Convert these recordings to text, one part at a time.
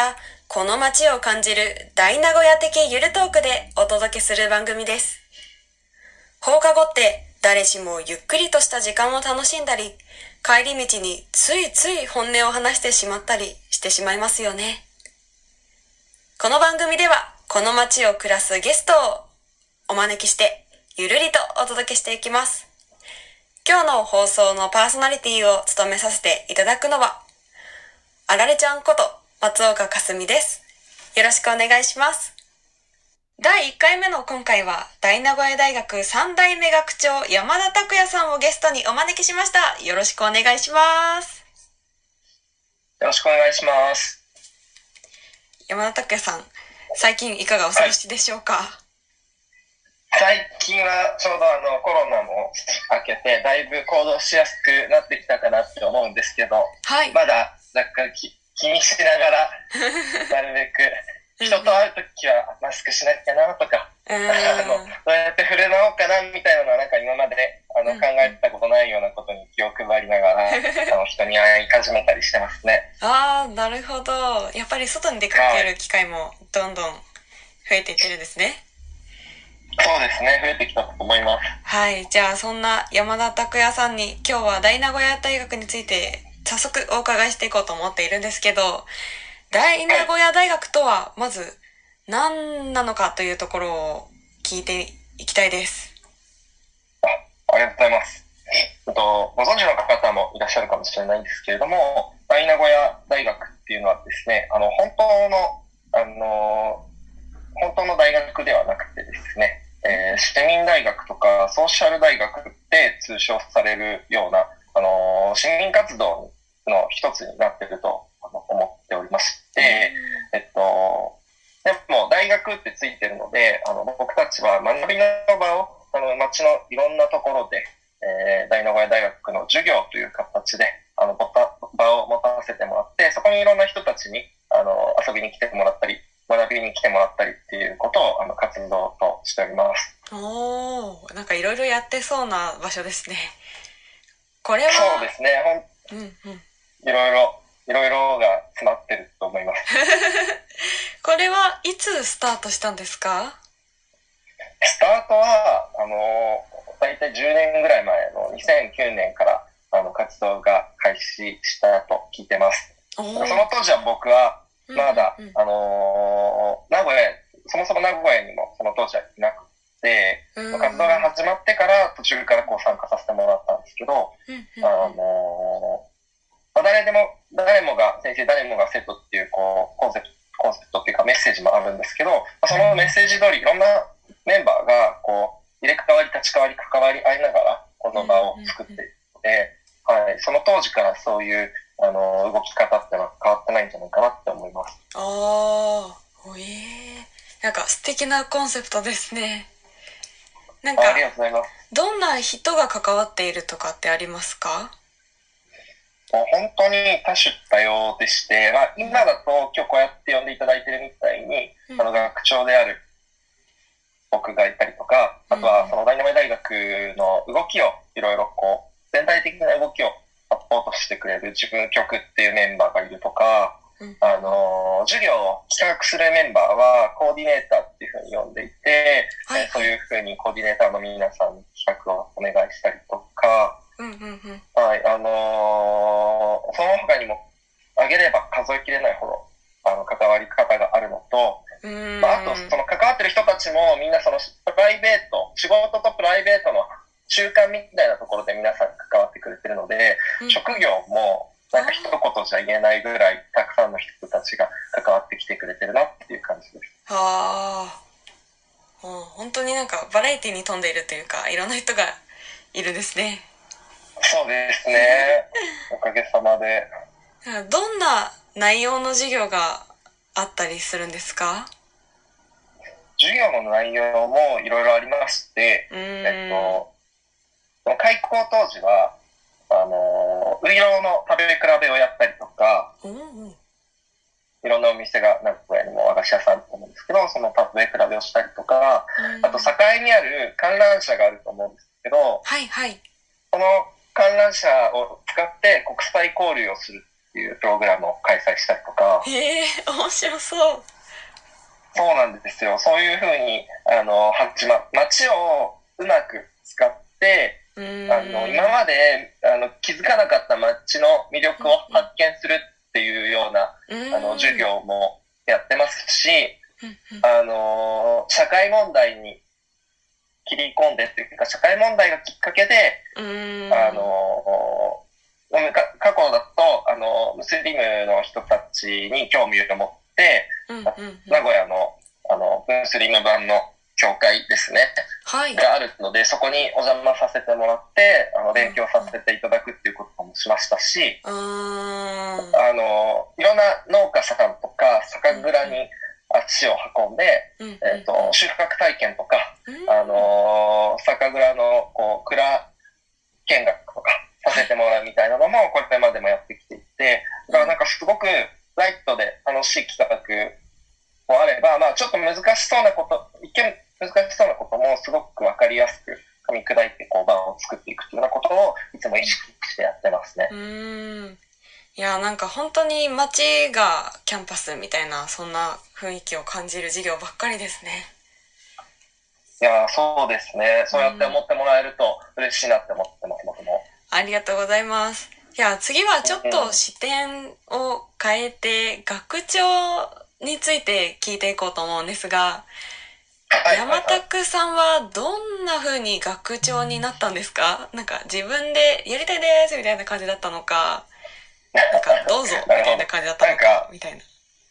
た、この街を感じる大名古屋的ゆるトークでお届けする番組です。放課後って誰しもゆっくりとした時間を楽しんだり、帰り道についつい本音を話してしまったりしてしまいますよね。この番組では、この街を暮らすゲストをお招きして、ゆるりとお届けしていきます。今日の放送のパーソナリティを務めさせていただくのは、あられちゃんこと松岡かすみです。よろしくお願いします。第1回目の今回は、大名古屋大学3代目学長山田拓也さんをゲストにお招きしました。よろしくお願いします。よろしくお願いします。山田拓也さん、最近いかがお過ごしでしょうか、最近はちょうどあのコロナも明けて、だいぶ行動しやすくなってきたかなって思うんですけど、はい。まだ若干き気にしながら、なるべく人と会うときはマスクしなきゃなとか、うあの。どうやって触れ合おうかなみたいなのはなんか今まであのうん考えたことないようなことに気を配りながら、あの人に会い始めたりしてますね。ああ、なるほど。やっぱり外に出かける機会もどんどん増えていってるんですね。そうですね、増えてきたと思います。はい。じゃあ、そんな山田拓也さんに今日は大名古屋大学について早速お伺いしていこうと思っているんですけど、大名古屋大学とはまず何なのかというところを聞いていきたいです。ありがとうございます。えっと、ご存知の方もいらっしゃるかもしれないんですけれども、大名古屋大学っていうのはですね、あの、本当の、あの、本当の大学ではなくてですね、えー市民大学とかソーシャル大学って通称されるような、あの、市民活動の一つになっていると思っておりまして、えっと、でも大学ってついてるので、あの僕たちは学びの場をあの街のいろんなところで、えー大名古屋大学の授業という形であの場を持たせてもらって、そこにいろんな人たちにあの遊びに来てもらったり、学びに来てもらったりっていうことをあの活動としております。おー、なんかいろいろやってそうな場所ですね。これは、そうですね、ほんうんうん。いろいろ、いろいろが詰まってると思います。これはいつスタートしたんですか？スタートは、あの、大体10年ぐらい前の2009年から、あの、活動が開始したと聞いてます。おその当時は僕は、まだ、うんうん。あの名古屋、そもそも名古屋にもその当時はいなくて、うん。活動が始まってから途中からこう参加させてもらったんですけど、うんうんあのまあ誰でも、誰もが先生、誰もが生徒っていう、こう、コンセプト、コンセプトっていうかメッセージもあるんですけど、まあそのメッセージ通りいろんなメンバーが、こう、入れ替わり、立ち替わり、関わり合いながら、この場を作っているので、はい、その当時からそういう、あの、動き方ってのは変わってないんじゃないかなって思います。ああ、おええなんか素敵なコンセプトですね。なんか。どんな人が関わっているとかってありますか？本当に多種多様でして、まあ、今だと今日こうやって呼んでいただいてるみたいに、うん。あの学長である僕がいたりとか、あとはそのダイナマイ大学の動きをいろいろこう、全体的な動きをサポートしてくれる自分局っていうメンバーがいるとか、うん。あの、授業を企画するメンバーはコーディネーターっていうふうに呼んでいて、はいえーそういうふうにコーディネーターの皆さんに企画をお願いしたりとか。はい、あのーその他にも挙げれば数えきれないほど、あの、関わり方があるのと。まあ、あと、その関わってる人たちもみんなそのプライベート、仕事とプライベートの中間みたいなところで皆さん関わってくれてるので、うん職業もなんか一言じゃ言えないぐらいたくさんの人たちが関わってきてくれてるなっていう感じです。はあ。もう本当になんかバラエティに富んでいるというか、いろんな人がいるんですね。そうですね。おかげさまで。どんな内容の授業があったりするんですか？授業の内容もいろいろありまして。えっと、開校当時は、あの、ウイローの食べ比べをやったりとか。いろんなお店が名古屋にも和菓子屋さんと思うんですけど、その食べ比べをしたりとか、あと境にある観覧車があると思うんですけど、はいはい。この観覧車を使って国際交流をするっていうプログラムを開催したりとか、へえ、面白そう。そうなんですよ。そういうふうに、あの、始ま、街をうまく使って。あの、今まで、あの、気づかなかった街の魅力を発見するっていうような、うんあの、授。業もやってますし、あの、社会問題に切り込んでっていうか、社会問題がきっかけで。あの、か過去だと、あの、ムスリムの人たちに興味を持って、うんうんうん。名古屋の、あの、ムスリム版の教会ですね、はい。があるので、そこにお邪魔させてもらって、あの、勉強させていただくっていうこともしましたし、うーん。あの、いろんな農家さんとか、酒蔵に足を運んで、うんうんえっ、と、収穫体験とか、うんあのー酒蔵の、こう、蔵見学とかさせてもらうみたいなのも、これまでもやってきていて、だからなんかすごくライトで楽しい企画もあれば、まあちょっと難しそうなこと、一見難しそうなこともすごくわかりやすく噛み砕いて、こう、版を作っていくっていうようなことをいつも意識してやってますね。うーん。いや、なんか本当に街がキャンパスみたいな、そんな雰囲気を感じる授業ばっかりですね。いやーそうですね。そうやって思ってもらえると嬉しいなって思ってます、僕も。ありがとうございます。いや、次はちょっと視点を変えて、学長について聞いていこうと思うんですが、はい。山拓さんはどんな風に学長になったんですか？なんか自分でやりたいですみたいな感じだったのか、なんかどうぞみたいな感じだったのか、みたいな。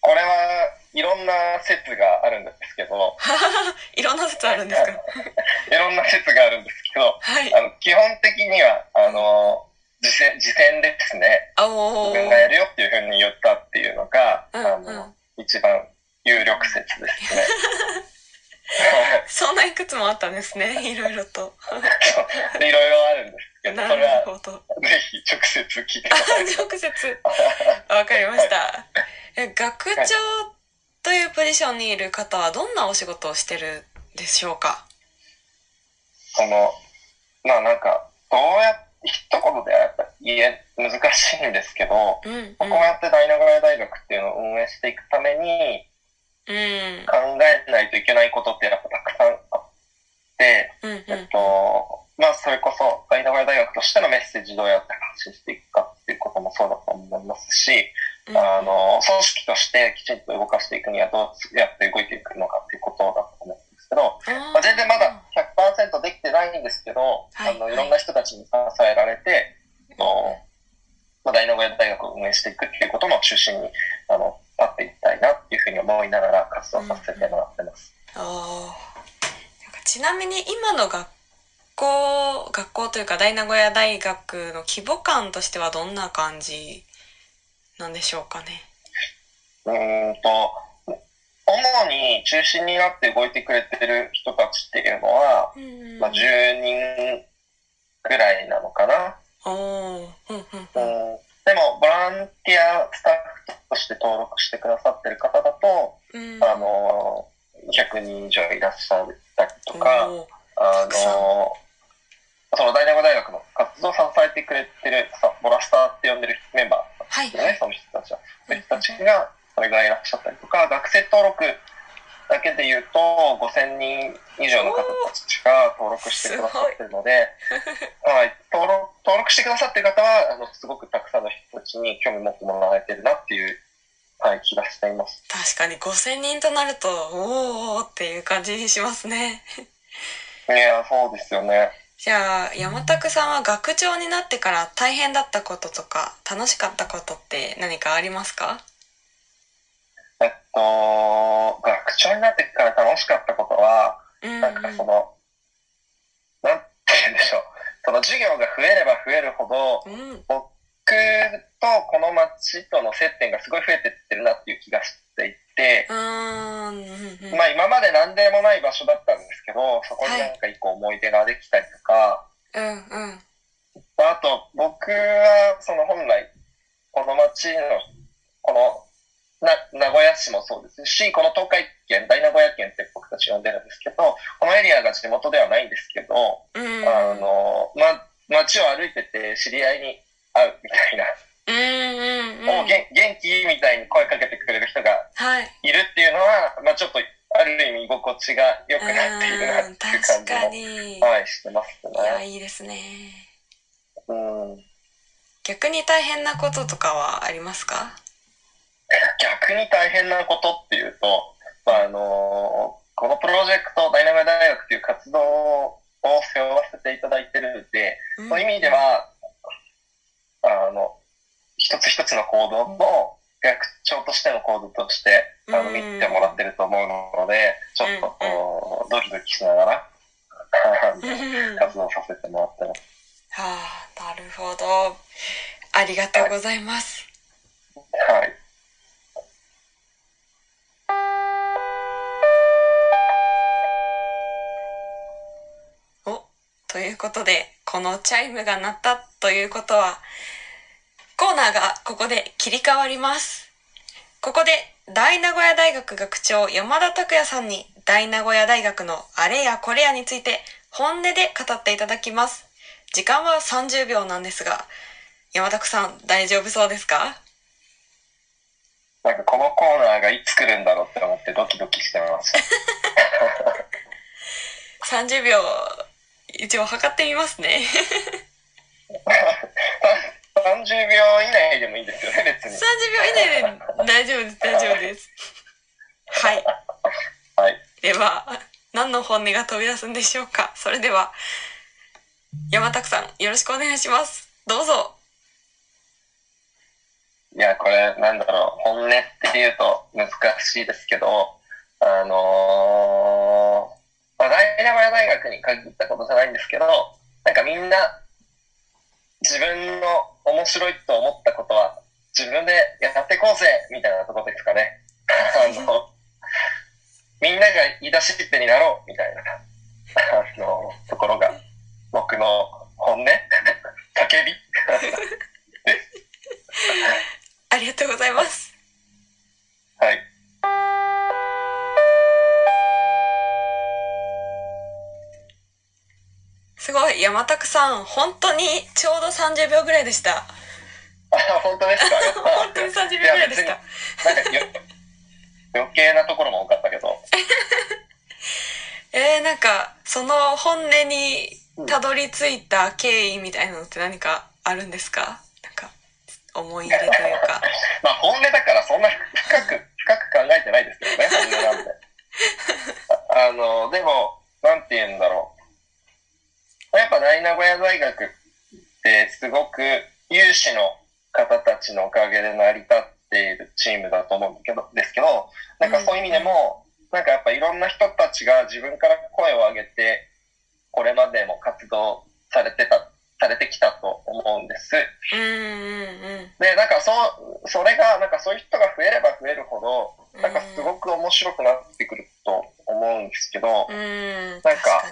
これはいろんな説があるんですけど、いろんな説あるんですか？いろんな説があるんですけど、はい。あの基本的には、あの、自践自践ですね。自分がやるよっていうふうに言ったっていうのが、うんあのうん。一番有力説ですね。そんないくつもあったんですね。いろいろと。でいろいろあるんですけど、なそれは。ぜひ直接聞いてくあださい。直接。わかりました。え学長というポジションにいる方はどんなお仕事をしてるでしょうか？その、まあなんか、どうやって、一言ではやっぱ言え、難しいんですけど、うんうん。こうやって大名古屋してきちんと動かしていくにはどうやって動いていくのかっていうことだと思うんですけど、まあ、全然まだ100%できてないんですけど、はいあのい。ろんな人たちに支えられて、あのまあ、大名古屋大学を運営していくっていうことも中心にあの立っていきたいなっていうふうに思いながら活動させてもらってます。あー。なんかちなみに今の学校学校というか大名古屋大学の規模感としてはどんな感じなんでしょうかねうーんと、主に中心になって動いてくれてる人たちっていうのは、うんまあ、10人ぐらいなのかな。でも、ボランティアスタッフとして登録してくださってる方だと、うん。あの、100人以上いらっしゃったりとか、あの、その大名古屋大学の活動を支えてくれてるさボラスターって呼んでるメンバーはいですね、その人たちは。そういう人たちがそれぐらいいらっしゃったりとか、学生登録だけで言うと、5000人以上の方たちが登録してくださってるので、はい、登録登録してくださってる方は、あの、すごくたくさんの人たちに興味持ってもらえてるなっていう、はい、気がしています。確かに5000人となるとおーっていう感じにしますねいや、そうですよね。じゃあ山拓さんは学長になってから大変だったこととか楽しかったことって何かありますか？えっと、学長になってから楽しかったことは、うん。なんかその、なんて言うんでしょう。その授業が増えれば増えるほど、うん。僕とこの町との接点がすごい増えてってるなっていう気がしていて、うーん。うん。うんまあ今まで何でもない場所だったんですけど、そこになんか一個思い出ができたりとか、うんうん。まああと僕はその本来、この町の、このな名古屋市もそうですし、この東海圏、大名古屋県って僕たたち呼んでるんですけど、このエリアが地元ではないんですけど、うん。あの、ま、街を歩いてて知り合いに会うみたいな、うんうんうん。お元元気？みたいに声かけてくれる人がはい。いるっていうのは、まあちょっと、ある意味居心地が良くなっているなうんっていう確感じかも、に。はい、してますいや、ね。いいですね。うん。逆に大変なこととかはありますか？逆に大変なことっていうと、まあ、あのこのプロジェクト、ダイナマ大学っていう活動を背負わせていただいてるので、うんそういう意味では、あの、一つ一つの行動の学長としての行動として、あの、うん見てもらってると思うので、ちょっと、こうドキドキしながら、活動させてもらってます。あ、なるほど。ありがとうございます。はい。お、ということで、このチャイムが鳴ったということは、コーナーがここで切り替わります。ここで、大名古屋大学学長山田拓也さんに、大名古屋大学のあれやこれやについて、本音で語っていただきます。時間は30秒なんですが、山田さん、大丈夫そうですか？なんかこのコーナーがいつ来るんだろうって思ってドキドキしてました。?30 秒、一応測ってみますね。30秒以内でもいいですよね、別に。30秒以内で大丈夫です、大丈夫です。はい。はい。では、何の本音が飛び出すんでしょうかそれでは、山拓さん、よろしくお願いします。どうぞ。いや、これ、なんだろう、本音っていうと難しいですけど、あのー、まあ、大名古屋大学に限ったことじゃないんですけど、なんかみんな、自分の面白いと思ったことは、自分でやってこうぜみたいなとこですかね。あの、みんなが言い出しっぺになろうみたいな、あの、ところが、僕の本音？叫び？ありがとうございます。山拓さん、本当にちょうど30秒ぐらいでした。あ、本当ですか？本当に30秒ぐらいでした。余計なところも多かったけど。えー、なんか、その本音にたどり着いた経緯みたいなのって何かあるんですか？なんか、思い入れというか。まあ本音だからそんな深く、深く考えてないですけどね、本音なんで。ああの、でも、なんて言うんだろう。大名古屋大学ってすごく有志の方たちのおかげで成り立っているチームだと思うんだけど、ですけど、なんかそういう意味でも、なんかやっぱいろんな人たちが自分から声を上げて、これまでも活動されてた、されてきたと思うんです。うんうんうん。で、なんかそう、それが、なんかそういう人が増えれば増えるほど、なんかすごく面白くなってくると思うんですけど、うん、なんか。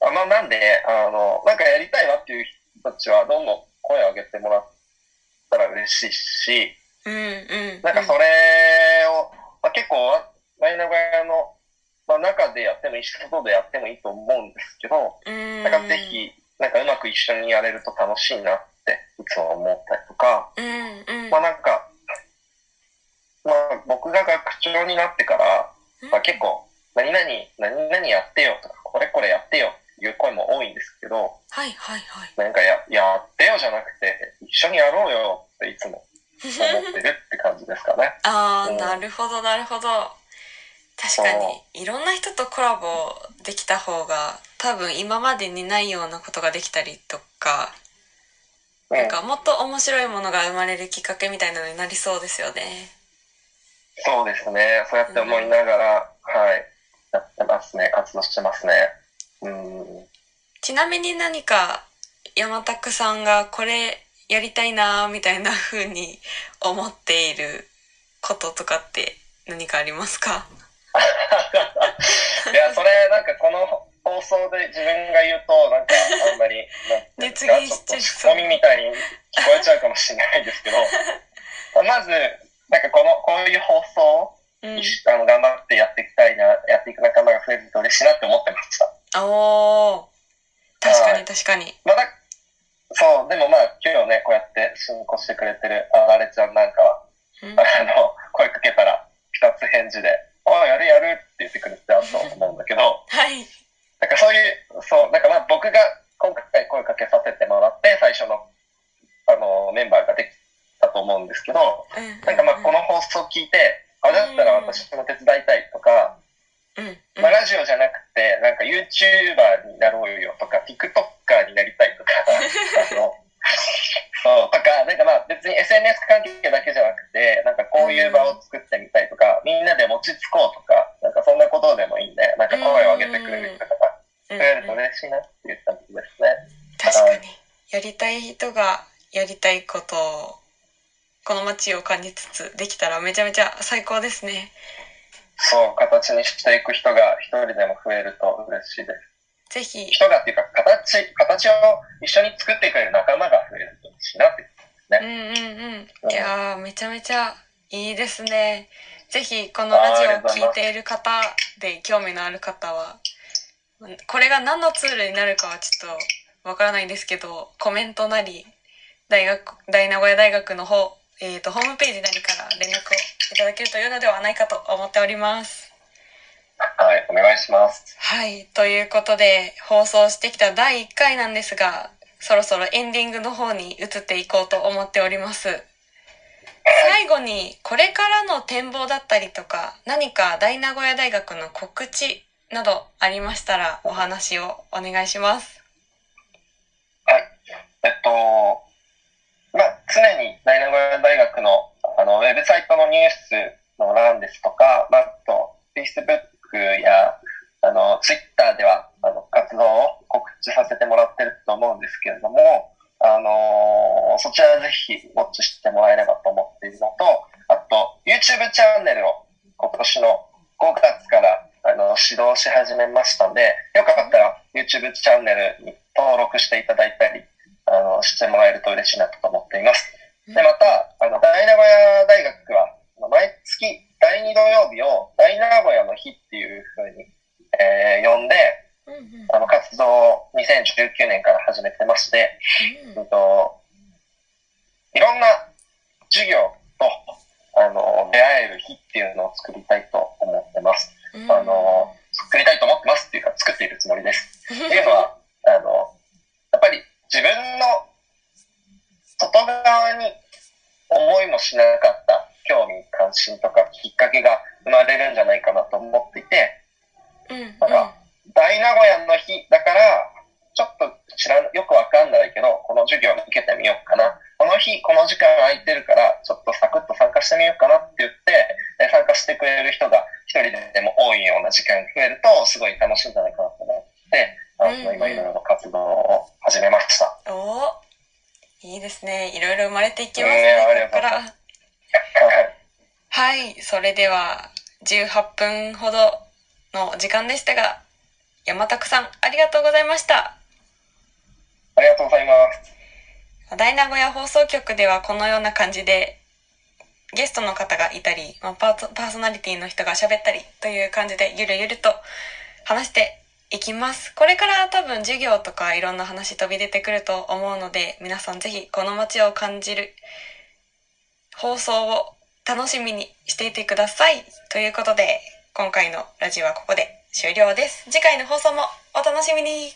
あまあなんで、あの、なんかやりたいわっていう人たちはどんどん声を上げてもらったら嬉しいし、うんうん。なんかそれを、まあ、結構、マイナ小屋の、まあ、中でやってもいいし、外でやってもいいと思うんですけど、うん、なんかぜひ、なんかうまく一緒にやれると楽しいなっていつも思ったりとか、うんうん。まあなんか、まあ僕が学長になってから、まあ結構、何々、何々やってよとか、これこれやってよっていう声も多いんですけど、はいはいはい。なんかや、やってよじゃなくて、一緒にやろうよっていつも思ってるって感じですかね。ああ、うんなるほどなるほど。確かに、いろんな人とコラボできた方が、多分今までにないようなことができたりとか、うんなんかもっと面白いものが生まれるきっかけみたいなのになりそうですよね。そうですね。そうやって思いながら、はい、やってますね。活動してますね。うん。ちなみに何か山拓さんがこれやりたいなみたいな風に 思っていることとかって何かありますか？いや、それ、なんかこの放送で自分が言うと、なんかあんまり、なんかちょっとツッコミみたいに聞こえちゃうかもしれないですけど、まず、なんかこの、こういう放送うん。あの頑張ってやっていきたいな、やっていく仲間が増えると嬉しいなって思ってました。おー。確かに確かに。まだ、そう、でもまあ今日ね、こうやって進行してくれてるあられちゃんなんかは、うんあの、声かけたら二つ返事で、ああ、やるやるって言ってくれてたと思うんだけど、はい。なんかそういう、そう、なんかまあ僕が今回声かけさせてもらって最初の、あの、メンバーができたと思うんですけど、うん。なんかまあこの放送聞いて、あ、だったら私も手伝いたいとか、うん。うん。まあラジオじゃなくて、なんか YouTuber になろうよとか、TikToker になりたいとか、あの、そう、とか、なんかまあ別に SNS 関係だけじゃなくて、なんかこういう場を作ってみたいとか、みんなで餅つこうとか、なんかそんなことでもいいんで、なんか声を上げてくれる人がうん増えると嬉しいなって言ったんですね。確かに。やりたい人がやりたいことを、この街を感じつつできたらめちゃめちゃ最高ですね。そう、形にしていく人が一人でも増えると嬉しいです。ぜひ、人がっていうか、形、形を一緒に作ってくれる仲間が増えると嬉しいなって。うんうんうん。いやー、めちゃめちゃいいですね。ぜひ、このラジオを聞いている方で興味のある方は、これが何のツールになるかはちょっとわからないんですけど、コメントなり、大学、大名古屋大学の方、えっ、と、ホームページなりから連絡をいただけるというのではないかと思っております。はい、お願いします。はい。ということで、放送してきた第1回なんですが、そろそろエンディングの方に移っていこうと思っております。最後に、これからの展望だったりとか、何か大名古屋大学の告知などありましたら、お話をお願いします。はい。えっと、まあ、常に大名古屋大学のあのウェブサイトのニュースの欄ですとか、まあ、あと、Facebook やあの Twitter ではあの活動を告知させてもらってると思うんですけれども、あのそちらぜひウォッチしてもらえればと思っているのと、あと、YouTube チャンネルを今年の5月からあの指導し始めましたので、よかったら YouTube チャンネルに登録していただいたり、あの、してもらえると嬉しいなと思っています。で、また、あの、大名古屋大学は、あの毎月第2土曜日を大名古屋の日っていうふうに、えー呼んで、うんうんあの、活動を2019年から始めてまして、うんと、いろんな授業と、あの、出会える日っていうのを作りたいと思ってます。うんあの、作りたいと思ってますっていうか、作っているつもりです。っていうのは、あの、やっぱり自分の外側に思いもしなかった興味関心とかきっかけが生まれるんじゃないかなと思っていて、うんうんなんか大名古屋の日だから、ちょっと知らん、よくわかんないけど、この授業受けてみようかな。この日、この時間空いてるから、ちょっとサクッと参加してみようかなって言って、え参加してくれる人が一人でも多いような時間が増えると、すごい楽しいんじゃないかなと思って、あのうんうん今いろいろ活動を始めました。いいですね。いろいろ生まれていきますねここから。はい、それでは18分ほどの時間でしたが、山拓さんありがとうございました。ありがとうございます。大名古屋放送局ではこのような感じでゲストの方がいたり、まあ、パートパーソナリティの人が喋ったりという感じでゆるゆると話していきます。これから多分授業とかいろんな話飛び出てくると思うので皆さんぜひこの街を感じる放送を楽しみにしていてください。ということで今回のラジオはここで終了です。次回の放送もお楽しみに